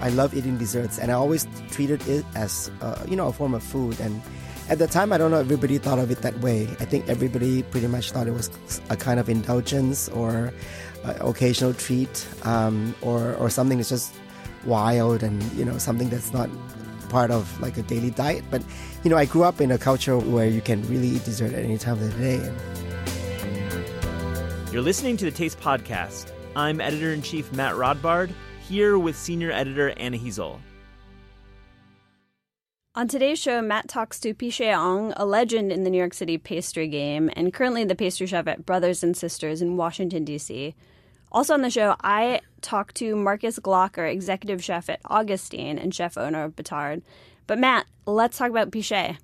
I love eating desserts, and I always treated it as uh, you know a form of food. And at the time, I don't know everybody thought of it that way. I think everybody pretty much thought it was a kind of indulgence or occasional treat, um, or or something that's just wild and you know something that's not part of like a daily diet. But you know, I grew up in a culture where you can really eat dessert at any time of the day. You're listening to the Taste Podcast. I'm editor in chief Matt Rodbard, here with senior editor Anna Hezel. On today's show, Matt talks to Pichet Ong, a legend in the New York City pastry game, and currently the pastry chef at Brothers and Sisters in Washington, D.C. Also on the show, I talked to Marcus Glocker, executive chef at Augustine and chef owner of Batard. But Matt, let's talk about Pichet.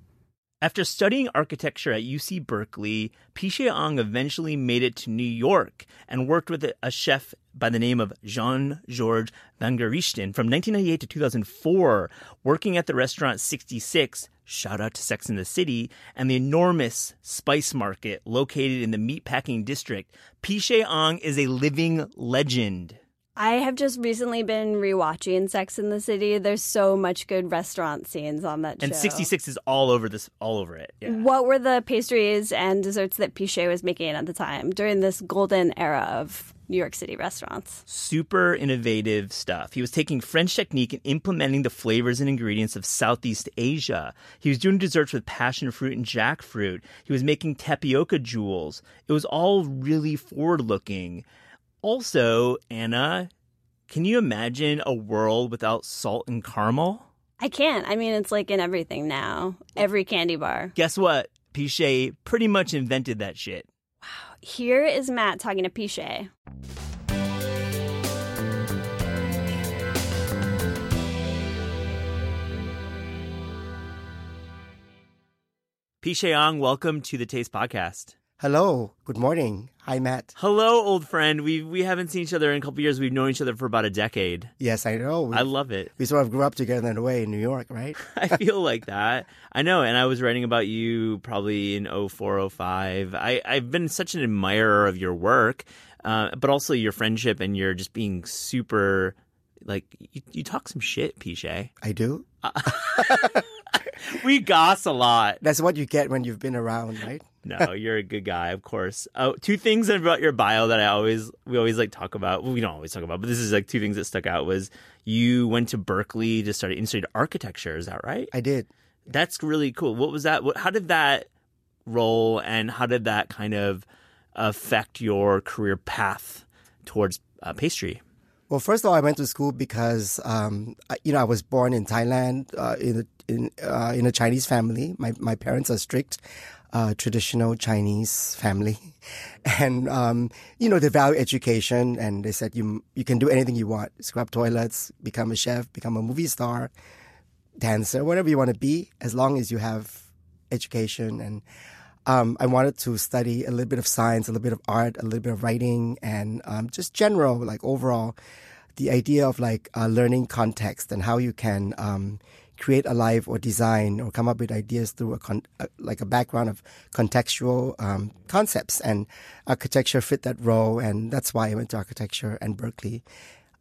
After studying architecture at UC Berkeley, Pichet eventually made it to New York and worked with a chef by the name of Jean Georges Vongerichten from 1998 to 2004, working at the restaurant 66, shout out to Sex in the City, and the enormous spice market located in the meatpacking district. Pichet is a living legend. I have just recently been rewatching Sex in the City. There's so much good restaurant scenes on that and show. And 66 is all over this, all over it. Yeah. What were the pastries and desserts that Pichet was making at the time during this golden era of New York City restaurants? Super innovative stuff. He was taking French technique and implementing the flavors and ingredients of Southeast Asia. He was doing desserts with passion fruit and jackfruit. He was making tapioca jewels. It was all really forward looking. Also, Anna, can you imagine a world without salt and caramel? I can't. I mean, it's like in everything now. Every candy bar. Guess what? Pichet pretty much invented that shit. Wow. Here is Matt talking to Pichet. Pichet Ong, welcome to the Taste Podcast. Hello. Good morning. Hi, Matt. Hello, old friend. We we haven't seen each other in a couple years. We've known each other for about a decade. Yes, I know. We, I love it. We sort of grew up together in a way in New York, right? I feel like that. I know. And I was writing about you probably in 04, 05. I, I've been such an admirer of your work, uh, but also your friendship and your just being super, like, you, you talk some shit, Pichet. I do? we goss a lot. That's what you get when you've been around, right? No, you're a good guy, of course. Oh, two things about your bio that I always we always like talk about. Well, we don't always talk about, but this is like two things that stuck out. Was you went to Berkeley to study and studied architecture? Is that right? I did. That's really cool. What was that? What, how did that roll, and how did that kind of affect your career path towards uh, pastry? Well, first of all, I went to school because um, you know I was born in Thailand uh, in a, in uh, in a Chinese family. My my parents are strict, uh, traditional Chinese family, and um, you know they value education. And they said you you can do anything you want: scrub toilets, become a chef, become a movie star, dancer, whatever you want to be, as long as you have education. And um, I wanted to study a little bit of science, a little bit of art, a little bit of writing, and um, just general, like overall, the idea of like uh, learning context and how you can um, create a life or design or come up with ideas through a, con- a like a background of contextual um, concepts. And architecture fit that role, and that's why I went to architecture and Berkeley.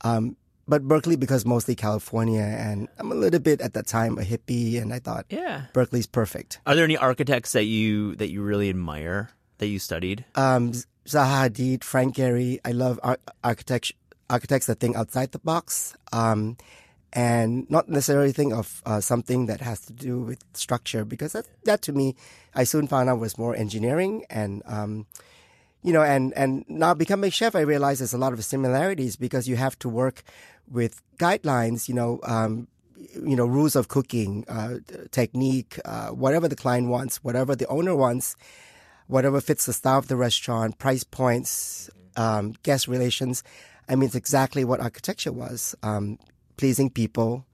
Um, but Berkeley because mostly California, and I'm a little bit at that time a hippie, and I thought, yeah, Berkeley's perfect. Are there any architects that you that you really admire that you studied? Um, Zaha Hadid, Frank Gehry. I love ar- architecture architects that think outside the box. Um, and not necessarily think of uh, something that has to do with structure because that, that to me, I soon found out was more engineering and, um, you know, and, and now becoming chef, I realize there's a lot of similarities because you have to work with guidelines, you know, um, you know, rules of cooking, uh, technique, uh, whatever the client wants, whatever the owner wants, whatever fits the style of the restaurant, price points, um, guest relations. I mean, it's exactly what architecture was. Um, pleasing people,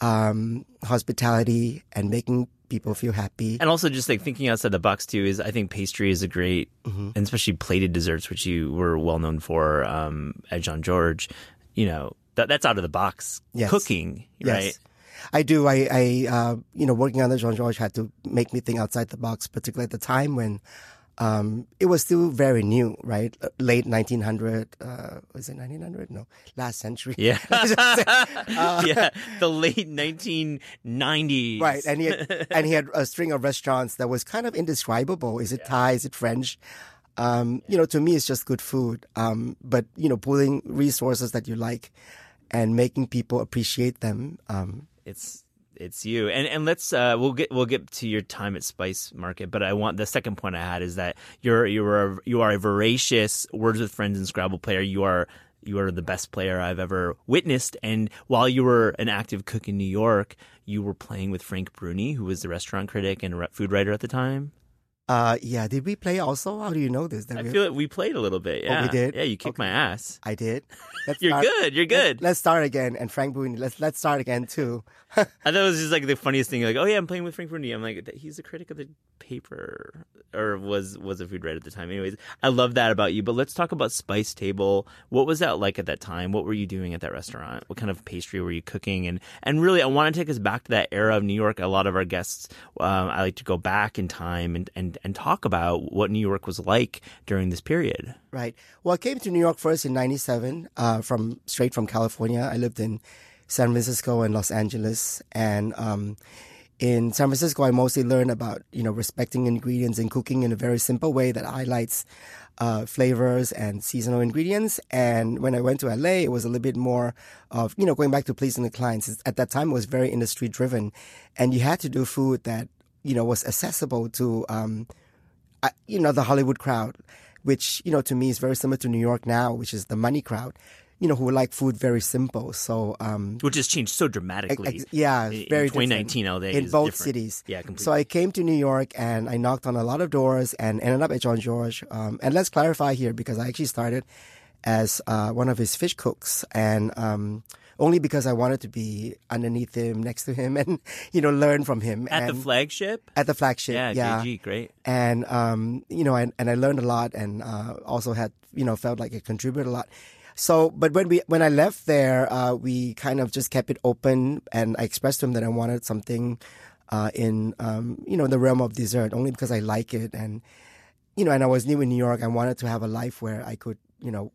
um, hospitality, and making people feel happy. And also just like thinking outside the box too is I think pastry is a great, mm-hmm. and especially plated desserts, which you were well known for um, at Jean Georges. You know that that's out of the box yes. cooking, right? Yes. I do. I, I uh, you know, working on the Jean Georges had to make me think outside the box, particularly at the time when um, it was still very new, right? Uh, Late 1900, uh, was it 1900? No, last century. Yeah. Uh, yeah. The late 1990s. Right, and he had, and he had a string of restaurants that was kind of indescribable. Is it Thai? Is it French? Um, you know, to me, it's just good food. Um, but you know, pulling resources that you like and making people appreciate them. Um, it's it's you. And and let's uh we'll get we'll get to your time at spice market but i want the second point i had is that you're you're a, you are a voracious words with friends and scrabble player. You are you are the best player i've ever witnessed. And while you were an active cook in new york you were playing with frank bruni who was the restaurant critic and food writer at the time uh, yeah. Did we play also? How do you know this? That I we- feel like we played a little bit. Yeah, we did? Yeah, you kicked my ass. I did. Let's You're start- good. You're good. Let's start again. And Frank Bruni, let's let's start again too. I thought it was just like the funniest thing. Like, oh yeah, I'm playing with Frank Bruni. I'm like, he's a critic of the paper, or was was a food writer at the time. Anyways, I love that about you. But let's talk about Spice Table. What was that like at that time? What were you doing at that restaurant? What kind of pastry were you cooking? And and really, I want to take us back to that era of New York. A lot of our guests, um, I like to go back in time and and and talk about what New York was like during this period. Right. Well, I came to New York first in '97 uh, from straight from California. I lived in San Francisco and Los Angeles, and um, in San Francisco, I mostly learned about you know respecting ingredients and cooking in a very simple way that highlights uh, flavors and seasonal ingredients. And when I went to LA, it was a little bit more of you know going back to pleasing the clients. At that time, it was very industry driven, and you had to do food that you know was accessible to um, uh, you know the Hollywood crowd, which you know to me is very similar to New York now, which is the money crowd. You know who like food very simple. So um, Which has changed so dramatically. Ex- yeah, in very 2019 different. LA in both different. cities. Yeah, completely. So I came to New York and I knocked on a lot of doors and ended up at Jean Georges. Um, and let's clarify here because I actually started as uh, one of his fish cooks and. Um, only because I wanted to be underneath him, next to him, and you know, learn from him. at and the flagship. at the flagship, Yeah, yeah, JG, great. and um, you know, and, and I learned a lot, and uh, also had you know felt like I contributed a lot. So, but when we when I left there, uh, we kind of just kept it open, and I expressed to him that I wanted something uh, in um, you know the realm of dessert, only because I like it, and you know, and I was new in New York. I wanted to have a life where I could you know.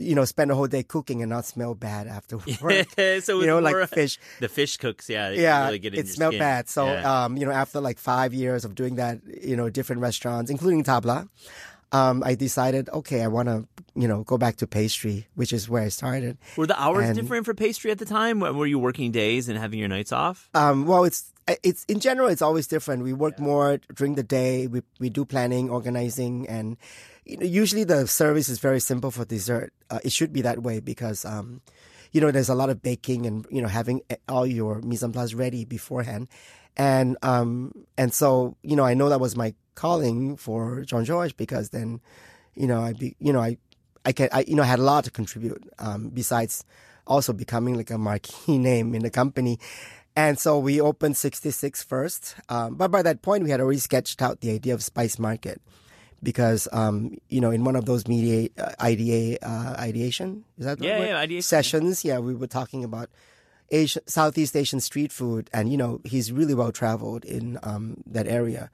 You know, spend a whole day cooking and not smell bad afterwards. so it was you know, like fish The fish cooks, yeah, yeah, really get it smelled skin. bad. So, Yeah. um, you know, after like five years of doing that, you know, different restaurants, including Tabla, um, I decided, okay, I want to, you know, go back to pastry, which is where I started. were the hours and- different for pastry at the time? Were you working days and having your nights off? Um, well, it's it's in general, it's always different. We work more during the day. We we do planning, organizing, and usually the service is very simple for dessert. Uh, it should be that way because um, you know, there's a lot of baking and you know having all your mise en place ready beforehand, and um, and so you know, I know that was my calling for Jean Georges because then, you know, I be you know I I can I you know I had a lot to contribute um, besides also becoming like a marquee name in the company. And so we opened 66 first. Um, but by that point, we had already sketched out the idea of Spice Market because, um, you know, in one of those media, uh, IDA, uh, ideation, is that the Yeah, yeah, ideation. Sessions. Yeah, we were talking about Asian, Southeast Asian street food. And, you know, he's really well traveled in um, that area.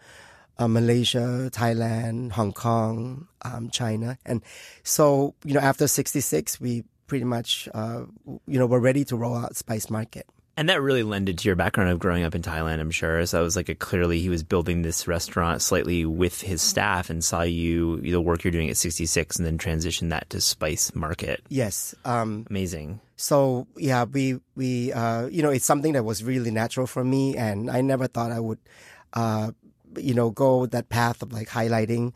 Uh, Malaysia, Thailand, Hong Kong, um, China. And so, you know, after 66, we pretty much, uh, you know, were ready to roll out Spice Market. And that really lended to your background of growing up in Thailand, I'm sure. So it was like a clearly he was building this restaurant slightly with his staff and saw you the work you're doing at 66 and then transition that to Spice Market. Yes. Um, Amazing. so yeah, we we uh, you know it's something that was really natural for me, and I never thought I would, uh, you know, go that path of like highlighting,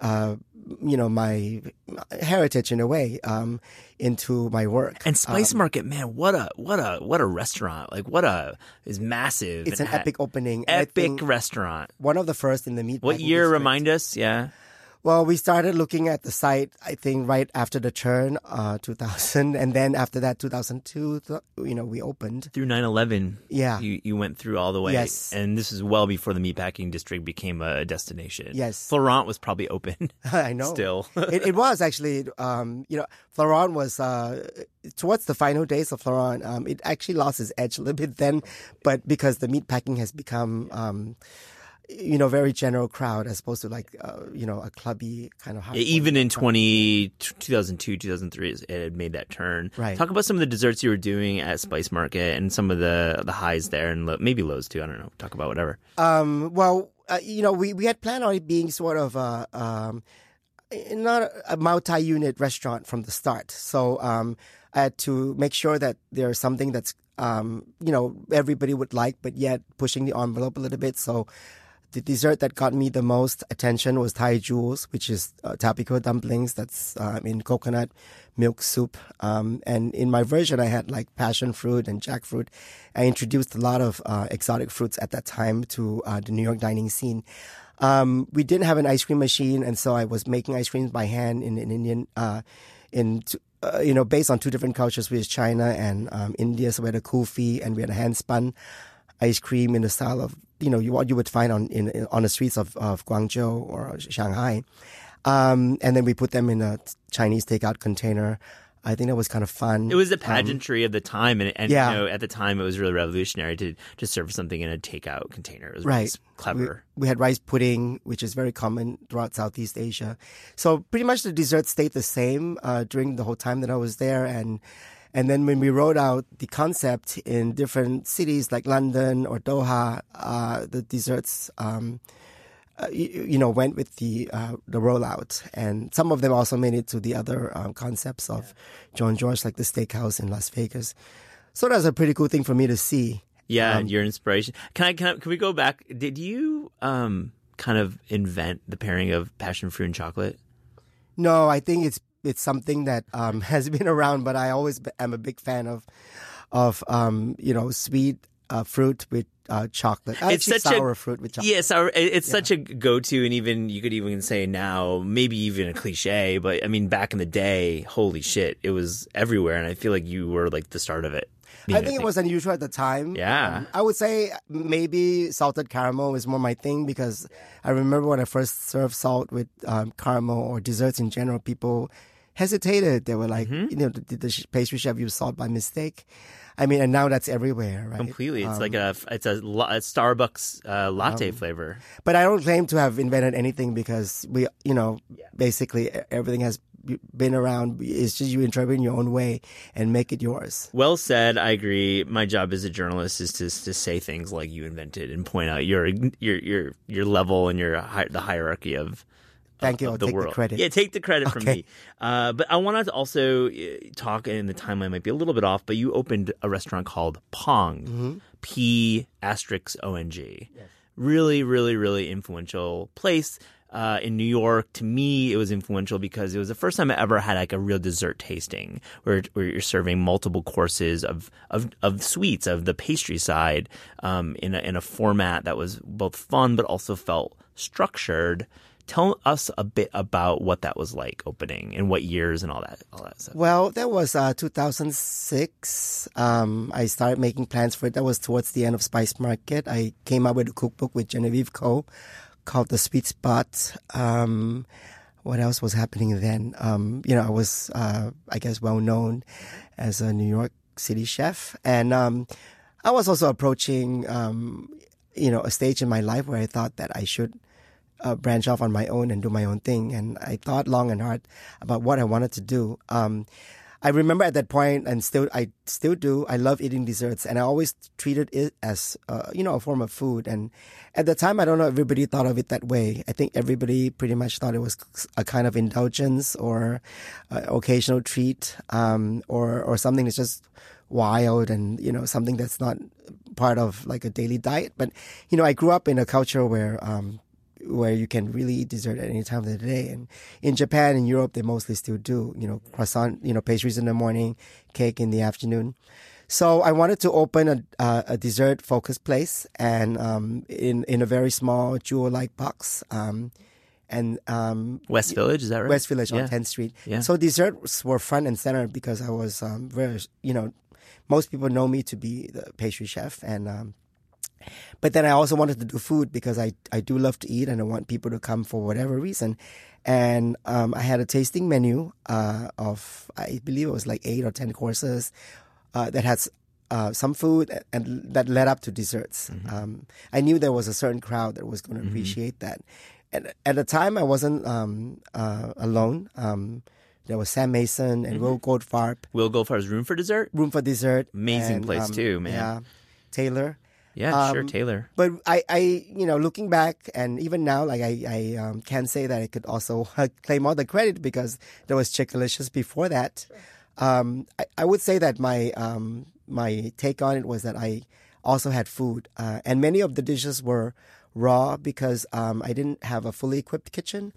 uh, you know, my heritage in a way um, into my work. And Spice Um, Market, man, what a what a what a restaurant! Like what a is massive. it's an ha- epic opening. epic restaurant. One of the first in the meat. What year? district. Remind us. Yeah. Well, we started looking at the site, I think, right after the churn, uh, 2000, and then after that, 2002, th- you know, we opened. Through 9/11. Yeah. You you went through all the way. Yes. And this is well before the meatpacking district became a destination. Yes. Florent was probably open. I know. Still. it, it was actually, um, you know, Florent was uh, towards the final days of Florent. Um, it actually lost its edge a little bit then, but because the meat packing has become, um, you know, very general crowd as opposed to like, uh, you know, a clubby kind of. Yeah, even in 20, 2002, 2003, it had made that turn. Right. Talk about some of the desserts you were doing at Spice Market and some of the the highs there and lo- maybe lows too. I don't know. Talk about whatever. Um, well, uh, you know, we, we had planned on it being sort of a, um, not a multi-unit restaurant from the start. So um, I had to make sure that there's something that's um, you know everybody would like, but yet pushing the envelope a little bit. So the dessert that got me the most attention was Thai jewels, which is uh, tapioca dumplings that's um, in coconut milk soup. Um, and in my version, I had like passion fruit and jackfruit. I introduced a lot of uh, exotic fruits at that time to uh, the New York dining scene. Um, we didn't have an ice cream machine, and so I was making ice creams by hand in an Indian, uh, in uh, you know, based on two different cultures, which is China and um, India. So we had a kulfi and we had a hand spun ice cream in the style of you know what you would find on in, in, on the streets of, of Guangzhou or Shanghai. Um, and then we put them in a Chinese takeout container. I think that was kind of fun. It was the pageantry um, of the time, and, and yeah. you know, at the time it was really revolutionary to to serve something in a takeout container. It was right, really clever. We, we, had rice pudding, which is very common throughout Southeast Asia. So pretty much the dessert stayed the same uh, during the whole time that I was there, and and then when we rolled out the concept in different cities like London or Doha, uh, the desserts. Um, uh, you, you, know, went with the uh, the rollout, and some of them also made it to the other um, concepts of Jean Georges, like the steakhouse in Las Vegas. So that's a pretty cool thing for me to see. Yeah, um, and your inspiration. Can I, can I, can we go back? Did you um, kind of invent the pairing of passion fruit and chocolate? No, I think it's it's something that um, has been around, but I always am a big fan of of um, you know sweet uh, fruit with uh, chocolate. Actually, it's such sour a, fruit with chocolate. Yeah, sour. It's Yeah. such a go-to, and even you could even say now, maybe even a cliche, but I mean, back in the day, holy shit, it was everywhere, and I feel like you were like the start of it. I think it was unusual at the time. Yeah. Um, I would say maybe salted caramel is more my thing because I remember when I first served salt with um, caramel or desserts in general, people hesitated. They were like, Mm-hmm. you know, did the pastry chef use salt by mistake? I mean, and now that's everywhere, right? completely. It's Um, like a it's a, a Starbucks uh, latte flavor. But I don't claim to have invented anything because we, you know, basically e- everything has been around. It's just you interpret it in your own way and make it yours. Well said. I agree. My job as a journalist is to to say things like you invented and point out your your your your level and your the hierarchy of. Thank you. I'll the take the credit. Yeah, take the credit from me. Uh, but I wanted to also uh, talk, and the timeline might be a little bit off. But you opened a restaurant called Pong, Mm-hmm. P asterisk O N G. Really, really, really influential place. Uh, in New York, to me, it was influential because it was the first time I ever had like a real dessert tasting, where where you're serving multiple courses of of, of sweets of the pastry side, um, in a in a format that was both fun but also felt structured. Tell us a bit about what that was like opening and what years and all that all that stuff. Well, that was uh, 2006. Um, I started making plans for it. That was towards the end of Spice Market. I came up with a cookbook with Genevieve Ko. called The Sweet Spot. Um, what else was happening then? Um, you know, I was, uh, I guess, well known as a New York City chef. And um, I was also approaching, um, you know, a stage in my life where I thought that I should uh, branch off on my own and do my own thing. And I thought long and hard about what I wanted to do. Um, I remember at that point, and still, I still do. I love eating desserts, and I always treated it as, uh, you know, a form of food. And at the time, I don't know, everybody thought of it that way. I think everybody pretty much thought it was a kind of indulgence or uh, occasional treat, um, or or something that's just wild and you know something that's not part of like a daily diet. But you know, I grew up in a culture where um, where you can really eat dessert at any time of the day. And in Japan and Europe, they mostly still do, you know, croissant, you know, pastries in the morning, cake in the afternoon. So I wanted to open a, uh, a dessert focused place and, um, in, in a very small jewel like box. Um, and, um, West Village, is that right? West Village Yeah. on 10th Street. Yeah. So desserts were front and center because I was, um, very, you know, most people know me to be the pastry chef and, um, but then I also wanted to do food because I, I do love to eat and I want people to come for whatever reason. And um, I had a tasting menu uh, of, I believe it was like eight or 10 courses uh, that has uh, some food, and that led up to desserts. Mm-hmm. Um, I knew there was a certain crowd that was going to appreciate that. And at the time, I wasn't um, uh, alone. Um, there was Sam Mason and Will Goldfarb, Will Goldfarb's Room for Dessert? Room for Dessert. Amazing and, place um, too, man. Yeah, Tailor. Yeah, sure, Um, Tailor. But I, I, you know, looking back and even now, like I, I um, can say that I could also claim all the credit because there was ChikaLicious before that. Um, I, I would say that my um, my take on it was that I also had food, uh, and many of the dishes were raw because um, I didn't have a fully equipped kitchen.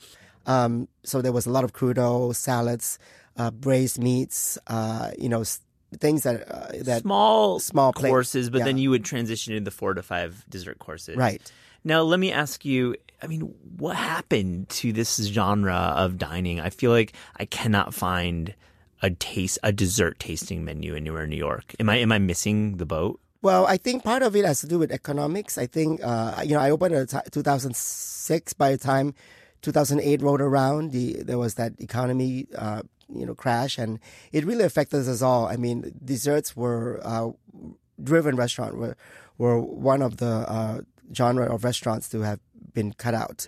Um, so there was a lot of crudo, salads, uh, braised meats, uh, you know, s- things that uh, that small small courses, but then you would transition into the four to five dessert courses. right. Now, let me ask you. I mean, what happened to this genre of dining? I feel like I cannot find a taste, a dessert tasting menu anywhere in New York. Am I am I missing the boat? Well, I think part of it has to do with economics. I think, uh, you know, I opened in 2006. By the time 2008 rolled around, the, there was that economy, uh, you know, crash, and it really affected us all. I mean, desserts were uh, driven restaurant were were one of the uh, genre of restaurants to have been cut out,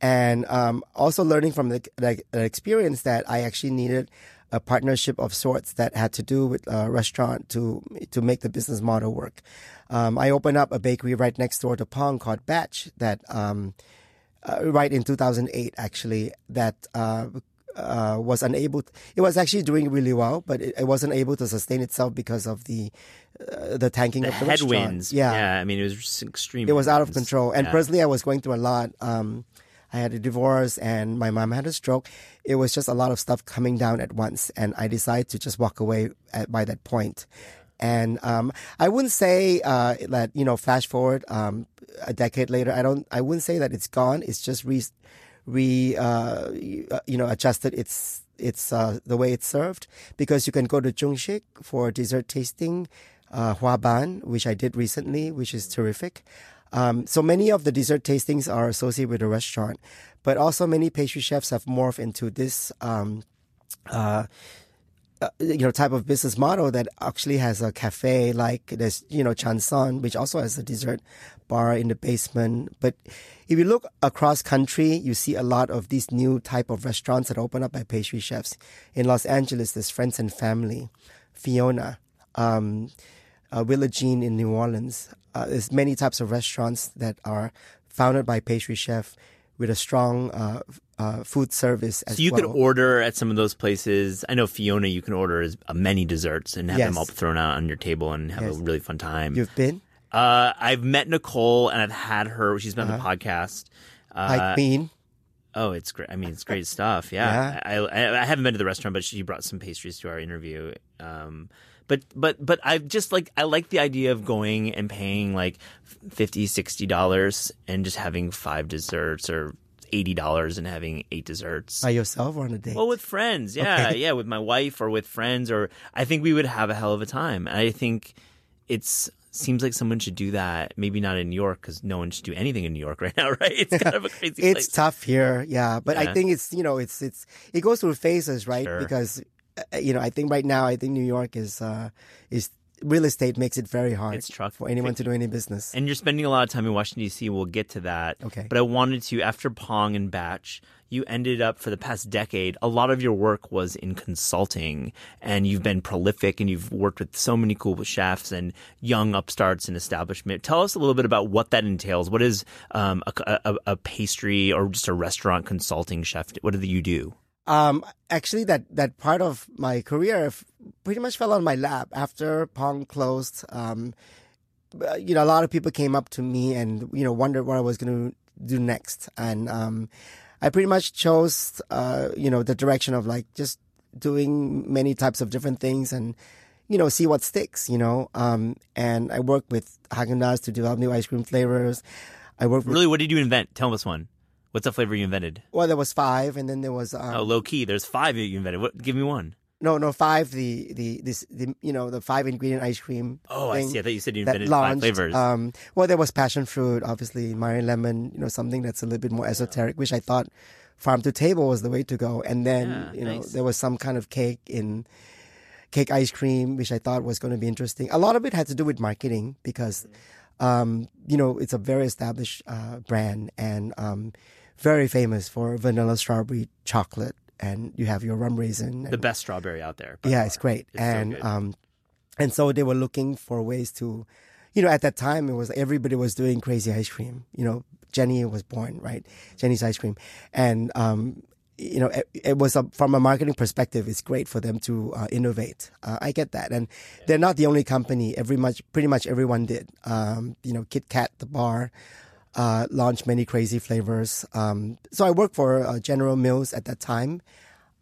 and um, also learning from the, the, the experience that I actually needed a partnership of sorts that had to do with a restaurant to to make the business model work. Um, I opened up a bakery right next door to Pong called Batch that um, uh, right in 2008 actually that uh, uh, was unable. To, it was actually doing really well, but it, it wasn't able to sustain itself because of the uh, the tanking The of the headwinds. I mean, it was just extreme. It was out of control. And Yeah. personally, I was going through a lot. Um, I had a divorce and my mom had a stroke. It was just a lot of stuff coming down at once. And I decided to just walk away at, by that point. And um, I wouldn't say uh, that, you know, flash forward um, a decade later, I don't, I wouldn't say that it's gone. It's just re, re uh, you know, adjusted its, its uh, the way it's served because you can go to Jungsik for dessert tasting, uh, Huaban, which I did recently, which is terrific. Um, so many of the dessert tastings are associated with a restaurant, but also many pastry chefs have morphed into this, um, uh, uh, you know, type of business model that actually has a cafe like there's, you know, Chanson, which also has a dessert bar in the basement. But if you look across country, you see a lot of these new type of restaurants that open up by pastry chefs. In Los Angeles, there's Friends and Family, Fiona, um, uh, Willa Jean in New Orleans. Uh, there's many types of restaurants that are founded by pastry chef with a strong uh, uh, food service as So you well. could order at some of those places. I know Fiona, you can order as uh, many desserts and have them all thrown out on your table and have Yes. a really fun time. You've been Uh, I've met Nicole and I've had her. She's been on the podcast. Uh, Hi Queen. Oh, it's great. I mean, it's great stuff. Yeah. I, I I haven't been to the restaurant, but she brought some pastries to our interview. Um, but but but I just like I like the idea of going and paying like 50 60 dollars and just having five desserts or eighty dollars and having eight desserts. By yourself or on a date? Well, with friends, yeah, yeah, with my wife or with friends, or I think we would have a hell of a time. I think it's seems like someone should do that. Maybe not in New York because no one should do anything in New York right now, right? It's kind of a crazy it's place. tough here, yeah. But Yeah. I think it's you know it's it's it goes through phases, right? Sure. Because you know I think right now I think New York is uh, is real estate makes it very hard for anyone to do any business. And you're spending a lot of time in Washington D.C. We'll get to that. Okay. But I wanted to after Pong and Batch, you ended up for the past decade. A lot of your work was in consulting, and you've been prolific, and you've worked with so many cool chefs and young upstarts and establishment. Tell us a little bit about what that entails. What is um, a, a, a pastry or just a restaurant consulting chef? What do you do? Um, actually, that that part of my career pretty much fell on my lap after Pong closed. Um, you know, a lot of people came up to me and you know wondered what I was going to do next, and um, I pretty much chose uh, you know the direction of like just doing many types of different things and you know see what sticks. You know, um, and I worked with Haagen to develop new ice cream flavors. I worked with Really, what did you invent? Tell us one. What's the flavor you invented? well, there was five, and then there was um, oh, low key. There's five that you invented. What? Give me one. No, no, five. The the this the you know the five ingredient ice cream. Oh, I see. I thought you said you invented five flavors. Um, well, there was passion fruit, obviously, Meyer lemon. You know, something that's a little bit more esoteric, which I thought farm to table was the way to go. And then Yeah, you know nice. there was some kind of cake in cake ice cream, which I thought was going to be interesting. A lot of it had to do with marketing because, um, you know, it's a very established uh, brand and um, very famous for vanilla strawberry chocolate. And you have your rum raisin. The best strawberry out there. yeah, far. it's great. It's and good. um, and so they were looking for ways to, you know, at that time it was everybody was doing crazy ice cream. You know, Jenny was born, right? Jeni's ice cream, and um, you know, it, it was a, from a marketing perspective, it's great for them to uh, innovate. Uh, I get that, and they're not the only company. Every much, pretty much everyone did. Um, you know, Kit Kat, the bar. Uh, launched many crazy flavors. Um, so I worked for uh, General Mills at that time,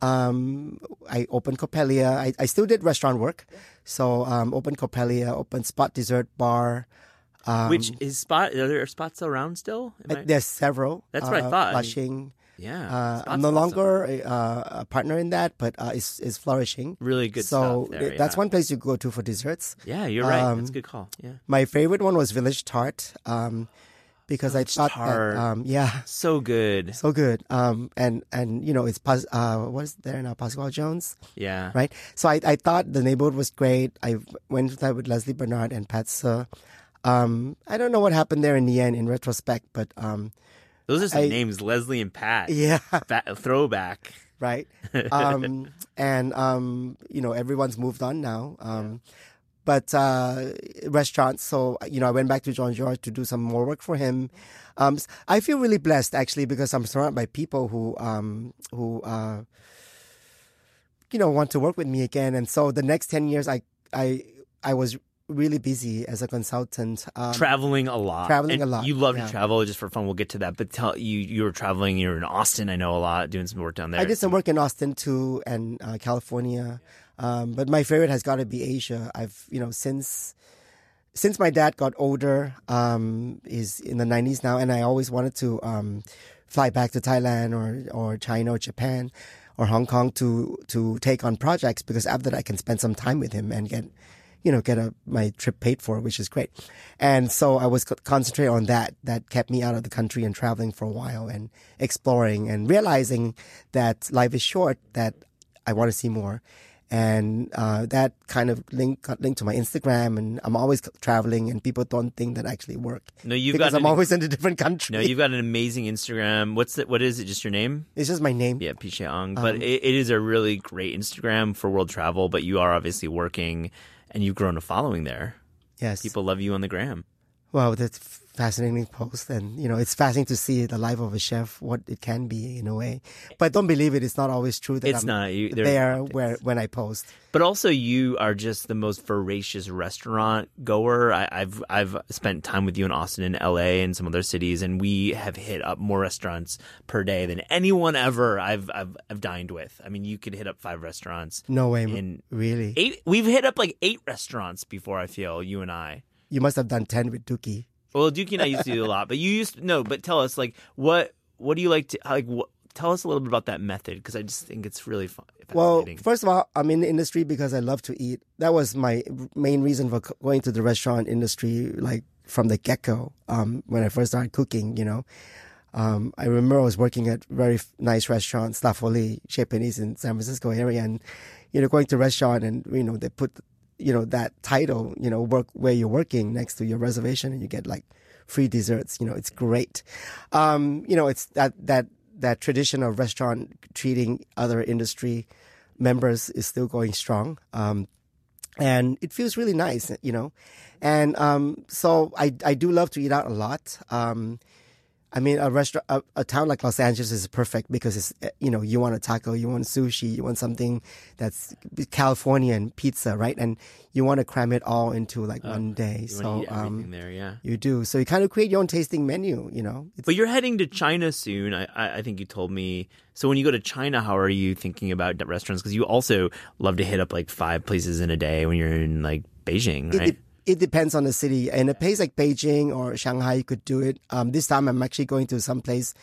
um, I opened Coppelia. I, I still did restaurant work. So, um, opened Coppelia, opened Spot Dessert Bar. Um, Which is spot? Are there spots around still? Uh, I- there's several. That's what I uh, thought. I mean, Flushing. yeah. Uh, I'm no longer a, uh, a partner in that, but uh, it's, it's flourishing. really good so stuff. There, th- that's yeah. one place you go to for desserts. Yeah, you're right. um, that's a good call. Yeah. My favorite one was Village Tart, um, because I thought that, um, yeah, So good. so good. Um, and, and, you know, it's, Pas- uh, what is there now? Pascal Jones? Yeah. right? So I, I thought the neighborhood was great. I went with that with Leslie Bernard and Pat Sir. Um, I don't know what happened there in the end, in retrospect, but um, Those are some I- names, Leslie and Pat. yeah, Fa- throwback. right. Um, and um, you know, everyone's moved on now. Um, but uh, restaurants. So you know, I went back to Jean Georges to do some more work for him. Um, I feel really blessed actually because I'm surrounded by people who um, who uh, you know want to work with me again. And so the next ten years, I I I was really busy as a consultant. Um, traveling a lot. traveling And a lot, You love yeah. to travel just for fun. We'll get to that. But tell you you were traveling. You were in Austin. I know a lot, doing some work down there. I did some work in Austin too and uh, California, um, but my favorite has got to be Asia. I've you know since since my dad got older, um, he's in the nineties now, and I always wanted to um, fly back to Thailand or or China or Japan or Hong Kong to to take on projects because after that I can spend some time with him and get you know get a, my trip paid for, which is great. And so I was co- on that. That kept me out of the country and traveling for a while and exploring and realizing that life is short. That I want to see more. And uh, that kind of link got linked to my Instagram, and I'm always traveling, and people don't think that I actually work No, you've because got I'm an, always in a different country. no, you've got an amazing Instagram. What's it? What is it? Just your name? it's just my name. Yeah, Pichet Ong. Um, But it, it is a really great Instagram for world travel. But you are obviously working, and you've grown a following there. Yes. People love you on the gram. Wow, that's a fascinating post, and you know it's fascinating to see the life of a chef, what it can be in a way. But don't believe it; it's not always true that It's I'm not. You, there where when I post. But also, you are just the most voracious restaurant goer. I, I've I've spent time with you in Austin and L.A. and some other cities, and we have hit up more restaurants per day than anyone ever I've I've, I've dined with. I mean, you could hit up five restaurants. No way, In- really. Eight. We've hit up like eight restaurants before. I feel you and I. You must have done ten with Dookie. Well, Dookie and I used to do a lot, but you used to, no. But tell us, like, what what do you like to like? What, tell us a little bit about that method because I just think it's really fun. Well, first of all, I'm in the industry because I love to eat. That was my main reason for going to the restaurant industry, like from the get go. Um, when I first started cooking, you know, um, I remember I was working at very f- nice Folie, Chez Panisse in San Francisco area, and you know, going to restaurant and you know they put you know that title, you know, work where you're working next to your reservation, and you get like free desserts. You know, it's great. Um, you know, it's that that that tradition of restaurant treating other industry members is still going strong. Um, and it feels really nice, you know. And um, so I I do love to eat out a lot. Um, I mean, a restaurant, a, a town like Los Angeles is perfect because it's eh, you know you want a taco, you want sushi, you want something that's Californian pizza, right? And you want to cram it all into like one day. so um, there, yeah. you do. So you kind of create your own tasting menu, you know. It's, But you're heading to China soon. I, I, think you told me. So when you go to China, how are you thinking about restaurants? Because you also love to hit up like five places in a day when you're in like Beijing, right? de- it depends on the city. In a place like Beijing or Shanghai, you could do it. Um, this time, I'm actually going to some place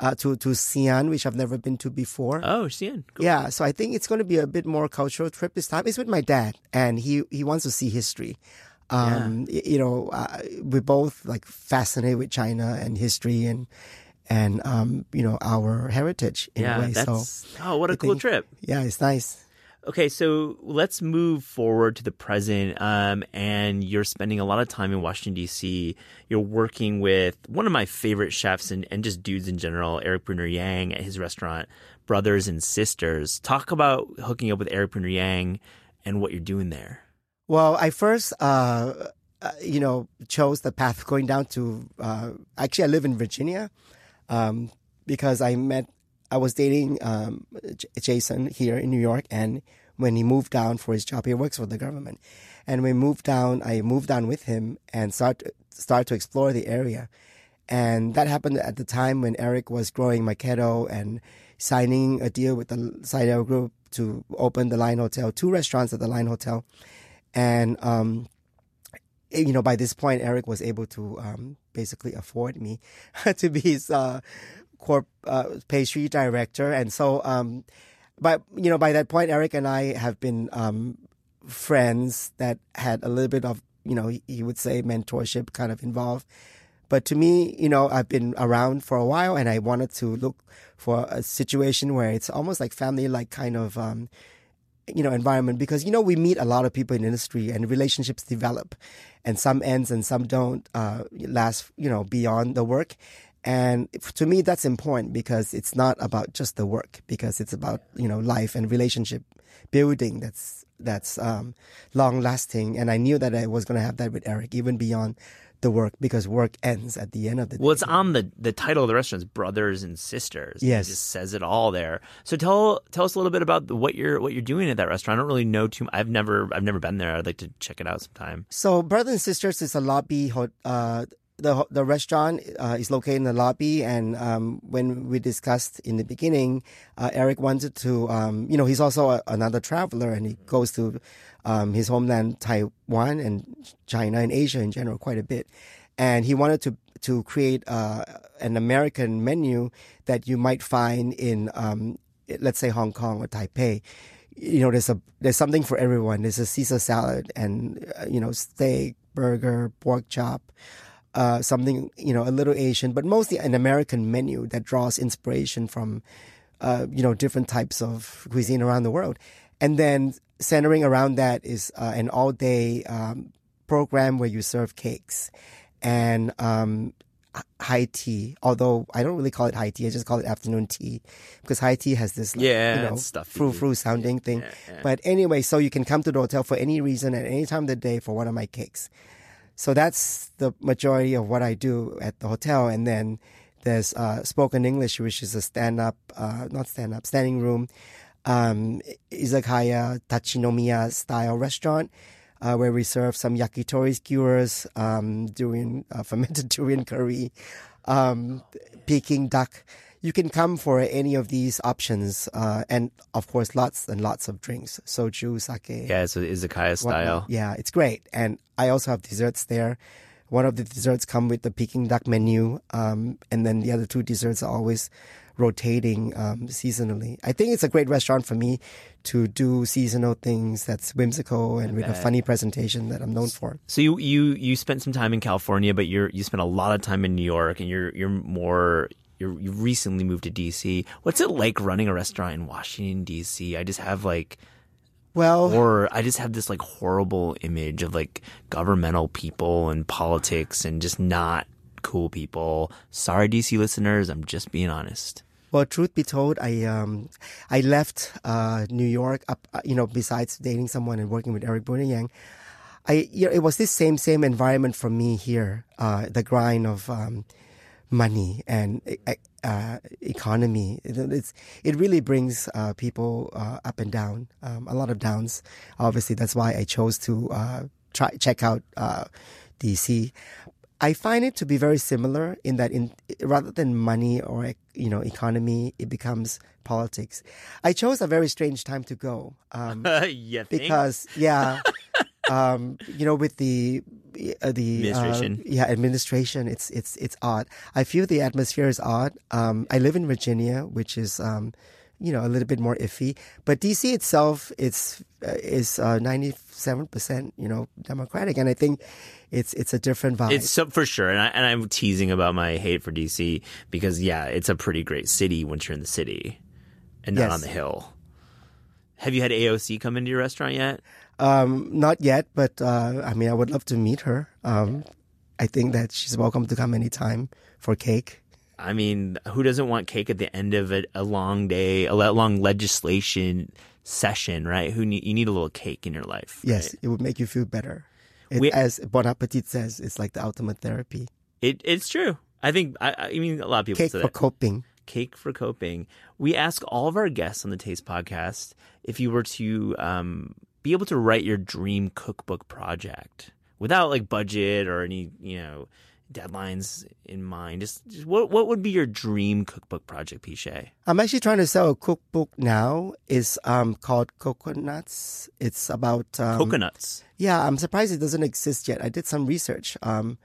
uh, to to Xi'an, which I've never been to before. oh, Xi'an. Cool. Yeah, so I think it's going to be a bit more cultural trip this time. It's with my dad, and he he wants to see history. Um, y- You know, uh, we're both like fascinated with China and history and and um, you know our heritage in Yeah, a way. that's so oh, what a I cool think- trip. yeah, it's nice. Okay, so let's move forward to the present. Um, and you're spending a lot of time in Washington D.C. You're working with one of my favorite chefs and, and just dudes in general, Erik Bruner-Yang, at his restaurant Brothers and Sisters. Talk about hooking up with Erik Bruner-Yang and what you're doing there. Well, I first, uh, uh, you know, chose the path going down to. Uh, actually, I live in Virginia um, because I met I was dating um, J- Jason here in New York, and when he moved down for his job, he works for the government. And we moved down, I moved down with him and start start to explore the area. And that happened at the time when Eric was growing Maketto and signing a deal with the Sydell Group to open the Line Hotel, two restaurants at the Line Hotel. And, um, you know, by this point, Eric was able to um, basically afford me to be his uh, corp uh, pastry director, and so um, but you know by that point, Eric and I have been um, friends that had a little bit of you know he, would say mentorship kind of involved. But to me, you know, I've been around for a while, and I wanted to look for a situation where it's almost like family-like kind of. Um, you know environment because you know we meet a lot of people in industry and relationships develop and some ends and some don't uh, last you know beyond the work and to me, that's important because it's not about just the work, because it's about you know life and relationship building that's that's um, long lasting. And I knew that I was going to have that with Eric, even beyond the work, because work ends at the end of the. Well, it's on the the title of the restaurant, is brothers and sisters. Yes, it just says it all there. So tell tell us a little bit about what you're what you're doing at that restaurant. I don't really know too. I've never I've never been there. I'd like to check it out sometime. So, brothers and sisters is a lobby. Uh, the the restaurant uh, is located in the lobby, and um, when we discussed in the beginning, uh, Eric wanted to, um, you know, he's also a, another traveler, and he goes to um, his homeland Taiwan and China and Asia in general quite a bit, and he wanted to to create uh, an American menu that you might find in, um, let's say, Hong Kong or Taipei. You know, there's a there's something for everyone. There's a Caesar salad and uh, you know steak, burger, pork chop uh, something you know a little Asian, but mostly an American menu that draws inspiration from uh, you know different types of cuisine around the world, and then centering around that is uh, an all day um, program where you serve cakes and um, high tea. Although I don't really call it high tea, I just call it afternoon tea because high tea has this like, yeah, you know stuff frou frou sounding thing. Yeah, yeah. But anyway, so you can come to the hotel for any reason at any time of the day for one of my cakes. So that's the majority of what I do at the hotel. And then there's uh, spoken English, which is a stand up, uh, not stand up, standing room, um, izakaya, tachinomiya style restaurant. Uh, where we serve some yakitori skewers, um, doing uh, fermented durian curry, um, Peking duck. You can come for any of these options, uh, and of course, lots and lots of drinks, soju, sake. Yeah, it's izakaya style. Yeah, it's great. And I also have desserts there. One of the desserts come with the Peking duck menu, um, and then the other two desserts are always rotating um, seasonally. I think it's a great restaurant for me to do seasonal things that's whimsical and with a funny presentation that I'm known for. So you you you spent some time in California, but you're you spent a lot of time in New York, and you're you're more you're, you recently moved to DC. What's it like running a restaurant in Washington D.C.? I just have like, Well, or I just have this like horrible image of like governmental people and politics and just not cool people. Sorry, DC listeners, I'm just being honest. Well, truth be told, I um, I left uh, New York. Up, uh, you know, besides dating someone and working with Erik Bruner-Yang, I you know, it was this same same environment for me here. Uh, the grind of um, money and uh, economy. It, it's it really brings uh, people uh, up and down. Um, a lot of downs. Obviously, that's why I chose to uh, try check out uh, DC. I find it to be very similar in that in rather than money or you know economy, it becomes politics. I chose a very strange time to go um, because yeah, um, you know with the uh, the Administration. Uh, yeah administration, it's it's it's odd. I feel the atmosphere is odd. Um, I live in Virginia, which is um, you know a little bit more iffy, but DC itself it's uh, is ninety seven percent you know democratic, and I think it's it's a different vibe. It's so for sure, and I and I'm teasing about my hate for DC because yeah, it's a pretty great city once you're in the city and not Yes. on the hill. Have you had AOC come into your restaurant yet? Um, not yet, but uh, I mean, I would love to meet her. Um, I think that she's welcome to come anytime for cake. I mean, who doesn't want cake at the end of a, a long day, a long legislation session, right? Who need, you need a little cake in your life. Yes, right? it would make you feel better. It, We- as Bon Appetit says, it's like the ultimate therapy. It, it's true. I think, I, I mean, a lot of people Cake say for that. coping. Cake for coping. We ask all of our guests on the Taste Podcast if you were to um, be able to write your dream cookbook project without like budget or any, you know, deadlines in mind. Just, just what what would be your dream cookbook project, Pichet? I'm actually trying to sell a cookbook now. It's um, called Coconuts. It's about um, Coconuts. Yeah, I'm surprised it doesn't exist yet. I did some research. Um,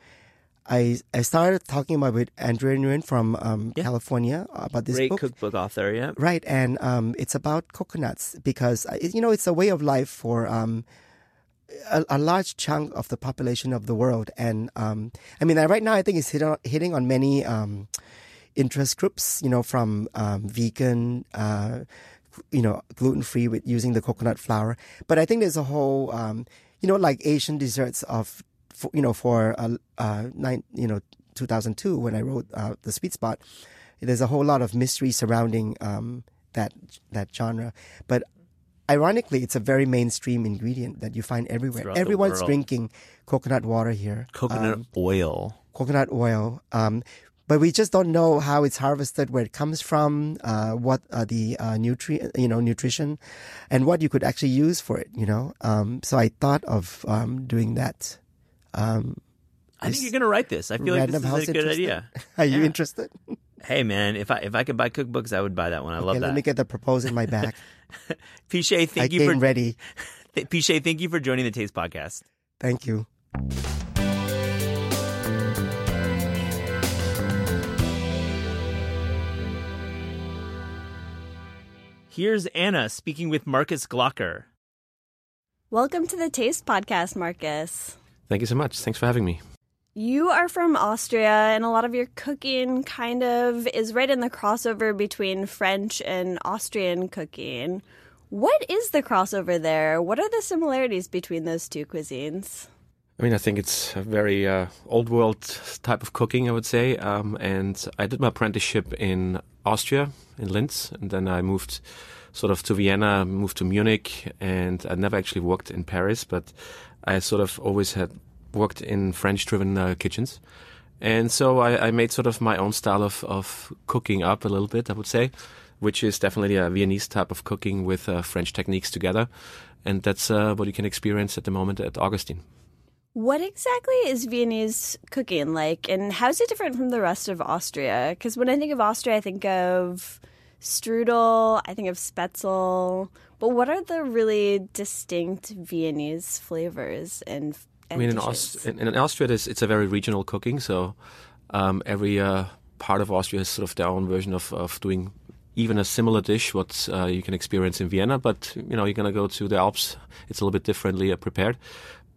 I I started talking about with Andrea Nguyen from um, Yeah. California about this Great book. cookbook author, yeah. Right, and um, it's about coconuts because uh, you know it's a way of life for um, a, a large chunk of the population of the world, and um, I mean right now I think it's hit on, hitting on many um, interest groups. You know, from um, vegan, uh, you know, gluten free with using the coconut flour, but I think there's a whole, um, you know, like Asian desserts of, for, you know, for uh, uh, nine, you know, 2002 when I wrote uh, the Sweet Spot there's a whole lot of mystery surrounding um, that that genre. But ironically, it's a very mainstream ingredient that you find everywhere. Throughout Everyone's drinking coconut water here, Coconut um, oil. coconut oil. Um, but we just don't know how it's harvested, where it comes from, uh, what are the uh, nutri- you know, nutrition, and what you could actually use for it. You know, um, so I thought of um, doing that. Um, I think you're gonna write this. I feel like this is house a good interested? idea. are you Yeah. interested? Hey man, if I if I could buy cookbooks, I would buy that one. I love okay, that. let me get the proposal in my bag. Pichet, I thank you came for ready. th- Pichet, thank you for joining the Taste Podcast. Thank you. Here's Anna speaking with Markus Glocker. Welcome to the Taste Podcast, Markus. Thank you so much. Thanks for having me. You are from Austria, and a lot of your cooking kind of is right in the crossover between French and Austrian cooking. What is the crossover there? What are the similarities between those two cuisines? I mean, I think it's a very uh, old world type of cooking, I would say. Um, and I did my apprenticeship in Austria, in Linz, and then I moved sort of to Vienna, moved to Munich, and I never actually worked in Paris, but I sort of always had worked in French driven uh, kitchens. And so I, I made sort of my own style of, of cooking up a little bit, I would say, which is definitely a Viennese type of cooking with uh, French techniques together. And that's uh, what you can experience at the moment at Augustine. What exactly is Viennese cooking like, and how's it different from the rest of Austria? Because when I think of Austria, I think of strudel, I think of spätzle. But what are the really distinct Viennese flavors and, and I mean, in. Aust- in, in Austria, it's, it's a very regional cooking. So um, every uh, part of Austria has sort of their own version of, of doing even a similar dish what uh, you can experience in Vienna. But you know, you're going to go to the Alps; it's a little bit differently uh, prepared.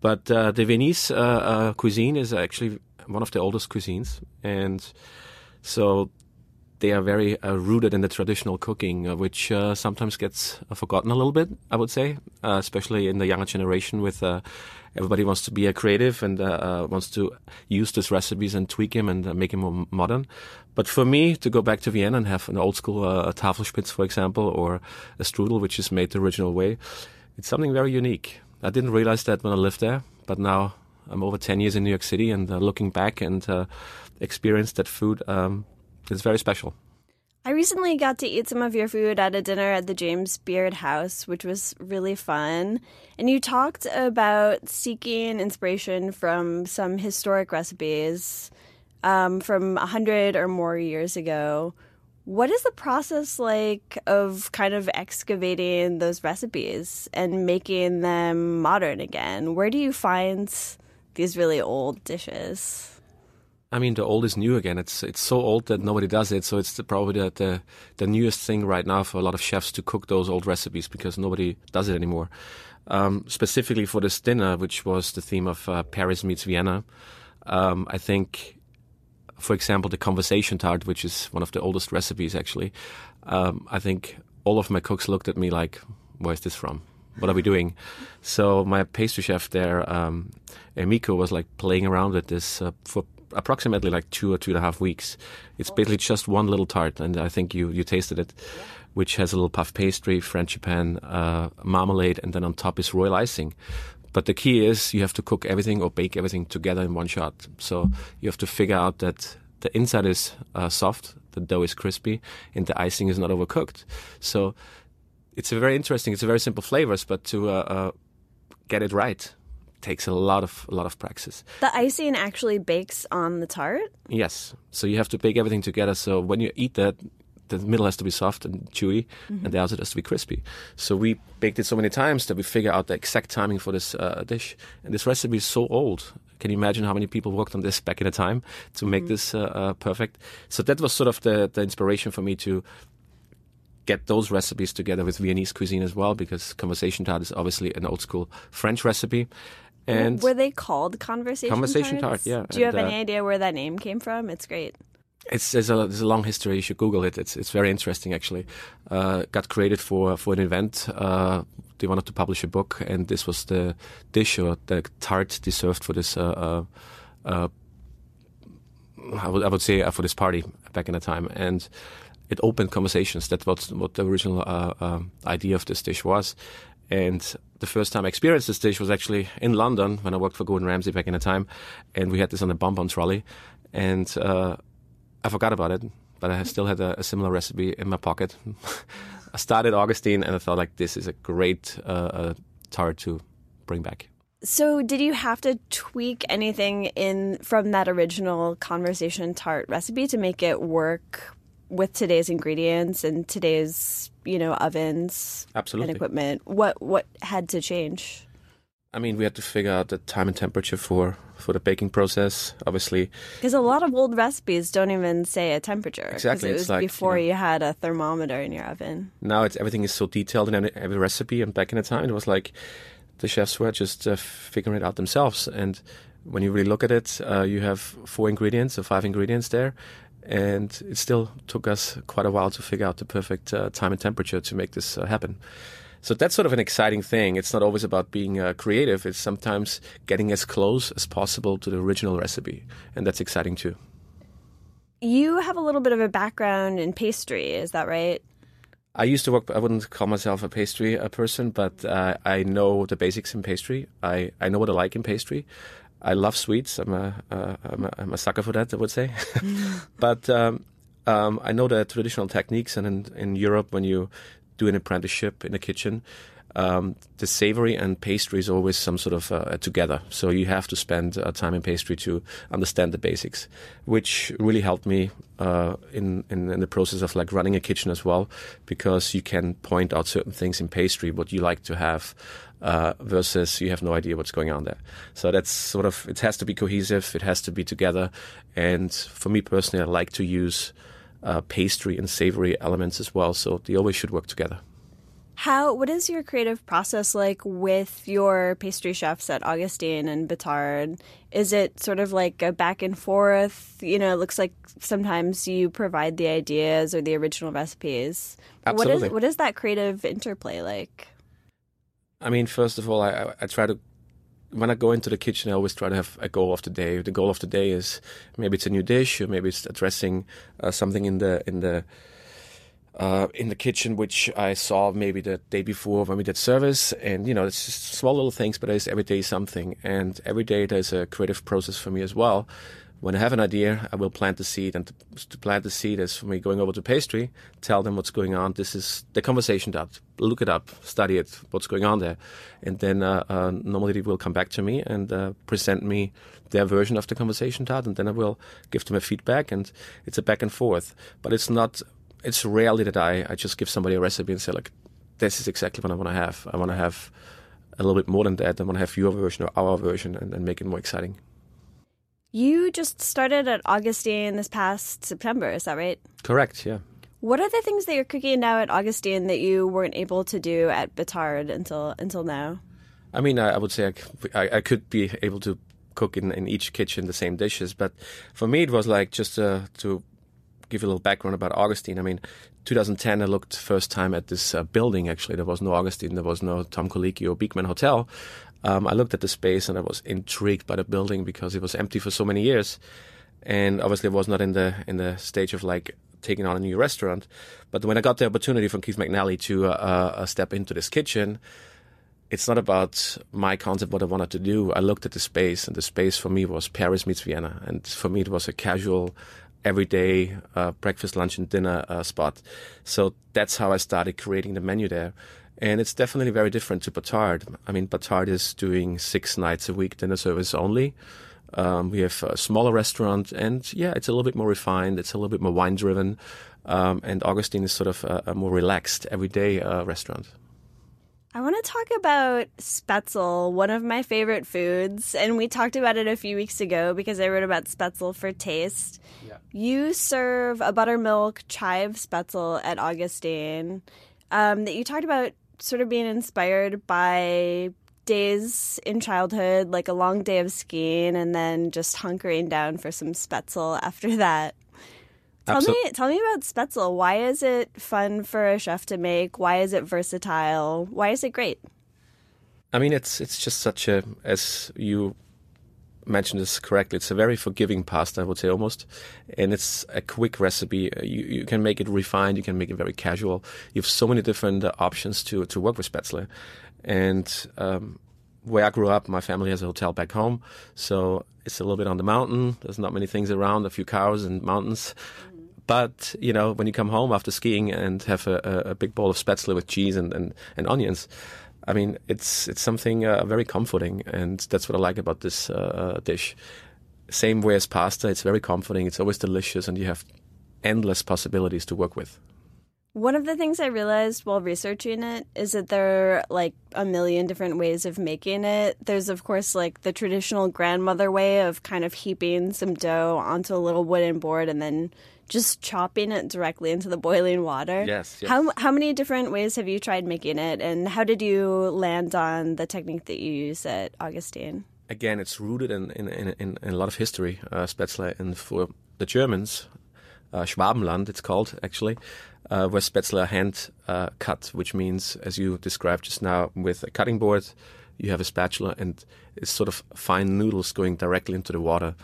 But uh, the Viennese uh, uh, cuisine is actually one of the oldest cuisines, and so they are very uh, rooted in the traditional cooking, uh, which uh, sometimes gets uh, forgotten a little bit. I would say, uh, especially in the younger generation, with uh, everybody wants to be a creative and wants to use these recipes and tweak them and make them more modern. But for me, to go back to Vienna and have an old school Tafelspitz, for example, or a strudel, which is made the original way, it's something very unique. I didn't realize that when I lived there, but now I'm over 10 years in New York City and looking back and experienced that food, um, it's very special. I recently got to eat some of your food at a dinner at the James Beard House, which was really fun. And you talked about seeking inspiration from some historic recipes um, from a hundred or more years ago. What is the process like of kind of excavating those recipes and making them modern again? Where do you find these really old dishes? I mean, the old is new again. It's it's so old that nobody does it. So it's the, probably the, the the newest thing right now for a lot of chefs to cook those old recipes because nobody does it anymore. Um, specifically for this dinner, which was the theme of uh, Paris meets Vienna, um, I think, for example, the conversation tart, which is one of the oldest recipes actually. Um, I think all of my cooks looked at me like, where is this from? What are we doing? So my pastry chef there, um, Emiko, was like playing around with this uh, for approximately like two or two and a half weeks. It's basically just one little tart, and I think you you tasted it, which has a little puff pastry, frangipane, uh, marmalade, and then on top is royal icing. But the key is you have to cook everything or bake everything together in one shot. So you have to figure out that the inside is uh, soft, the dough is crispy, and the icing is not overcooked. So it's a very interesting. It's a very simple flavors, but to uh, uh, get it right takes a lot of a lot of practice. The icing actually bakes on the tart. Yes, so you have to bake everything together. So when you eat that, the middle has to be soft and chewy, mm-hmm. and the outside has to be crispy. So we baked it so many times that we figure out the exact timing for this uh, dish. And this recipe is so old. Can you imagine how many people worked on this back in the time to make mm-hmm. this uh, uh, perfect? So that was sort of the, the inspiration for me to get those recipes together with Viennese cuisine as well, because conversation tart is obviously an old school French recipe. And were they called conversation conversation tart? Yeah. Do you and, have any uh, idea where that name came from? It's great. It's there's a there's a long history. You should Google it. It's it's very interesting actually. Uh, got created for for an event. Uh, they wanted to publish a book, and this was the dish or the tart they served for this. Uh, uh, uh I would I would say for this party back in the time, and it opened conversations. That was what the original um, idea of this dish was. And the first time I experienced this dish was actually in London when I worked for Gordon Ramsay back in the time, and we had this on a bonbon trolley, and I forgot about it, but I still had a, a similar recipe in my pocket. I started Augustine, and I thought like this is a great uh, uh, tart to bring back. So, did you have to tweak anything in from that original conversation tart recipe to make it work with today's ingredients and today's you know ovens Absolutely. and equipment? What what had to change? I mean, we had to figure out the time and temperature for for the baking process. Obviously, because a lot of old recipes don't even say a temperature. Exactly, it was like, before you, know, you, had a thermometer in your oven. Now it's everything is so detailed in every recipe, and back in the time it was like the chefs were just uh, figuring it out themselves. And when you really look at it, uh, you have four ingredients or five ingredients there, and it still took us quite a while to figure out the perfect uh, time and temperature to make this uh, happen. So that's sort of an exciting thing. It's not always about being uh, creative. It's sometimes getting as close as possible to the original recipe, and that's exciting too. You have a little bit of a background in pastry, is that right? I used to work. I wouldn't call myself a pastry uh, person, but uh, I know the basics in pastry. I, I know what I like in pastry. I love sweets. I'm a uh, a, I'm a sucker for that. I would say, but um, um, I know the traditional techniques, and in, in Europe, when you do an apprenticeship in the kitchen, um, the savory and pastry is always some sort of uh, together. So you have to spend uh, time in pastry to understand the basics, which really helped me uh, in, in, in the process of like running a kitchen as well, because you can point out certain things in pastry what you like to have. Uh, versus you have no idea what's going on there. So that's sort of it has to be cohesive. It has to be together. And for me personally, I like to use uh, pastry and savory elements as well. So they always should work together. How what is your creative process like with your pastry chefs at Augustine and Batard? Is it sort of like a back and forth? You know, it looks like sometimes you provide the ideas or the original recipes. Absolutely. What is what is that creative interplay like? I mean, first of all, I, I try to when I go into the kitchen, I always try to have a goal of the day. The goal of the day is maybe it's a new dish, or maybe it's addressing uh, something in the in the uh, in the kitchen which I saw maybe the day before when we did service. And you know, it's just small little things, but it's every day something. And every day there's a creative process for me as well when I have an idea, I will plant the seed. And to, plant the seed is for me going over to pastry, tell them what's going on. This is the conversation that look it up, study it, what's going on there. And then uh, uh, normally they will come back to me and uh, present me their version of the conversation tart. And then I will give them a feedback. And it's a back and forth. But it's not, it's rarely that I, I just give somebody a recipe and say, like, this is exactly what I want to have. I want to have a little bit more than that. I want to have your version or our version and, and make it more exciting. You just started at Augustine this past September, is that right? Correct, yeah. What are the things that you're cooking now at Augustine that you weren't able to do at Batard until until now? I mean, I, I would say I, I, could be able to cook in, in each kitchen the same dishes, but for me it was like just uh, to give you a little background about Augustine. I mean, 2010, I looked first time at this uh, building. Actually, there was no Augustine, there was no Tom Colicchio or Beekman Hotel. Um, I looked at the space and I was intrigued by the building because it was empty for so many years, and obviously, it was not in the in the stage of like taking on a new restaurant. But when I got the opportunity from Keith McNally to uh, uh, step into this kitchen, it's not about my concept, what I wanted to do. I looked at the space, and the space for me was Paris meets Vienna. And for me, it was a casual, everyday uh, breakfast, lunch, and dinner uh, spot. So that's how I started creating the menu there. And it's definitely very different to Batard. I mean, Batard is doing six nights a week dinner service only. Um, we have a smaller restaurant, and yeah, it's a little bit more refined. It's a little bit more wine driven. Um, and Augustine is sort of a, a more relaxed, everyday uh, restaurant. I want to talk about Spätzle, one of my favorite foods. And we talked about it a few weeks ago because I wrote about Spätzle for Taste. Yeah. You serve a buttermilk chive Spätzle at Augustine um, that you talked about sort of being inspired by days in childhood, like a long day of skiing, and then just hunkering down for some Spätzle after that. Tell Absol- me, tell me about Spätzle. Why is it fun for a chef to make? Why is it versatile? Why is it great? I mean, it's it's just such a as you mentioned this correctly. It's a very forgiving pasta, I would say almost, and it's a quick recipe. Uh, you you can make it refined. You can make it very casual. You have so many different uh, options to to work with Spätzle, and um, where I grew up, my family has a hotel back home, so it's a little bit on the mountain. There's not many things around, a few cows and mountains. But you know, when you come home after skiing and have a, a big bowl of spätzle with cheese and, and, and onions, I mean, it's it's something uh, very comforting, and that's what I like about this uh, dish. Same way as pasta, it's very comforting. It's always delicious, and you have endless possibilities to work with. One of the things I realized while researching it is that there are like a million different ways of making it. There's, of course, like the traditional grandmother way of kind of heaping some dough onto a little wooden board and then just chopping it directly into the boiling water. Yes, yes. How how many different ways have you tried making it, and how did you land on the technique that you use at Augustine? Again, it's rooted in in, in, in a lot of history, uh, Spätzle, and for the Germans, uh, Schwabenland, it's called actually, uh, where Spätzle hand uh, cut, which means, as you described just now, with a cutting board, you have a spatula and it's sort of fine noodles going directly into the water.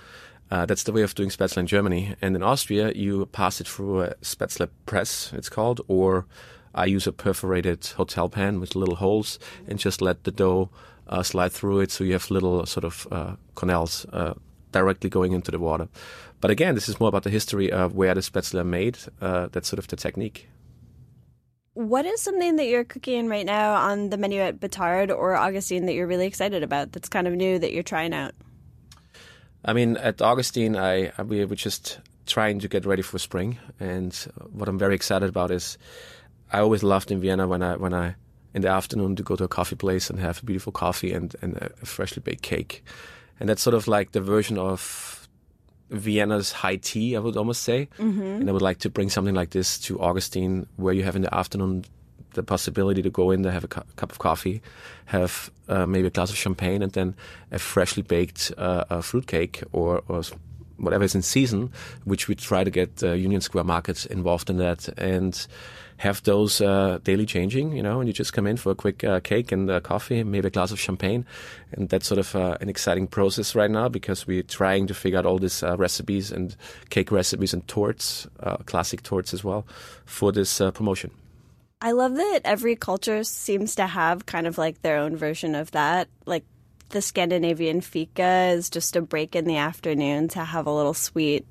Uh, that's the way of doing Spätzle in Germany. And in Austria, you pass it through a Spätzle press, it's called, or I use a perforated hotel pan with little holes and just let the dough uh, slide through it so you have little sort of uh, canals uh, directly going into the water. But again, this is more about the history of where the Spätzle are made. Uh, that's sort of the technique. What is something that you're cooking right now on the menu at Batard or Augustine that you're really excited about that's kind of new that you're trying out? I mean, at Augustine, I, we were just trying to get ready for spring, and what I'm very excited about is I always loved in Vienna when I when I in the afternoon to go to a coffee place and have a beautiful coffee and, and a freshly baked cake, and that's sort of like the version of Vienna's high tea, I would almost say. Mm-hmm. And I would like to bring something like this to Augustine, where you have in the afternoon the possibility to go in there, have a cu- cup of coffee, have uh, maybe a glass of champagne, and then a freshly baked uh, a fruit cake or, or whatever is in season, which we try to get uh, Union Square Markets involved in that and have those uh, daily changing, you know, and you just come in for a quick uh, cake and coffee, maybe a glass of champagne. And that's sort of uh, an exciting process right now because we're trying to figure out all these uh, recipes and cake recipes and tortes, uh, classic tortes as well, for this promotion. I love that every culture seems to have kind of like their own version of that. Like the Scandinavian fika is just a break in the afternoon to have a little sweet,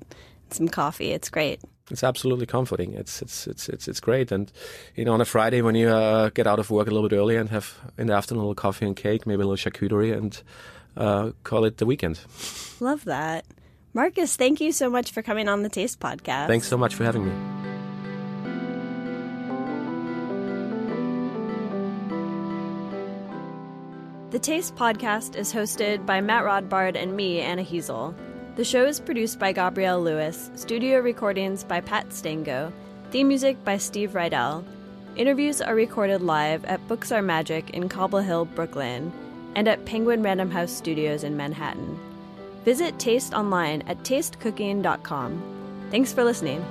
some coffee. It's great. It's absolutely comforting. It's it's it's it's it's great. And you know, on a Friday when you uh, get out of work a little bit early and have in the afternoon a little coffee and cake, maybe a little charcuterie, and uh, call it the weekend. Love that, Markus. Thank you so much for coming on the Taste Podcast. Thanks so much for having me. The Taste podcast is hosted by Matt Rodbard and me, Anna Hezel. The show is produced by Gabrielle Lewis, studio recordings by Pat Stango, theme music by Steve Rydell. Interviews are recorded live at Books Are Magic in Cobble Hill, Brooklyn, and at Penguin Random House Studios in Manhattan. Visit Taste online at tastecooking.com. Thanks for listening.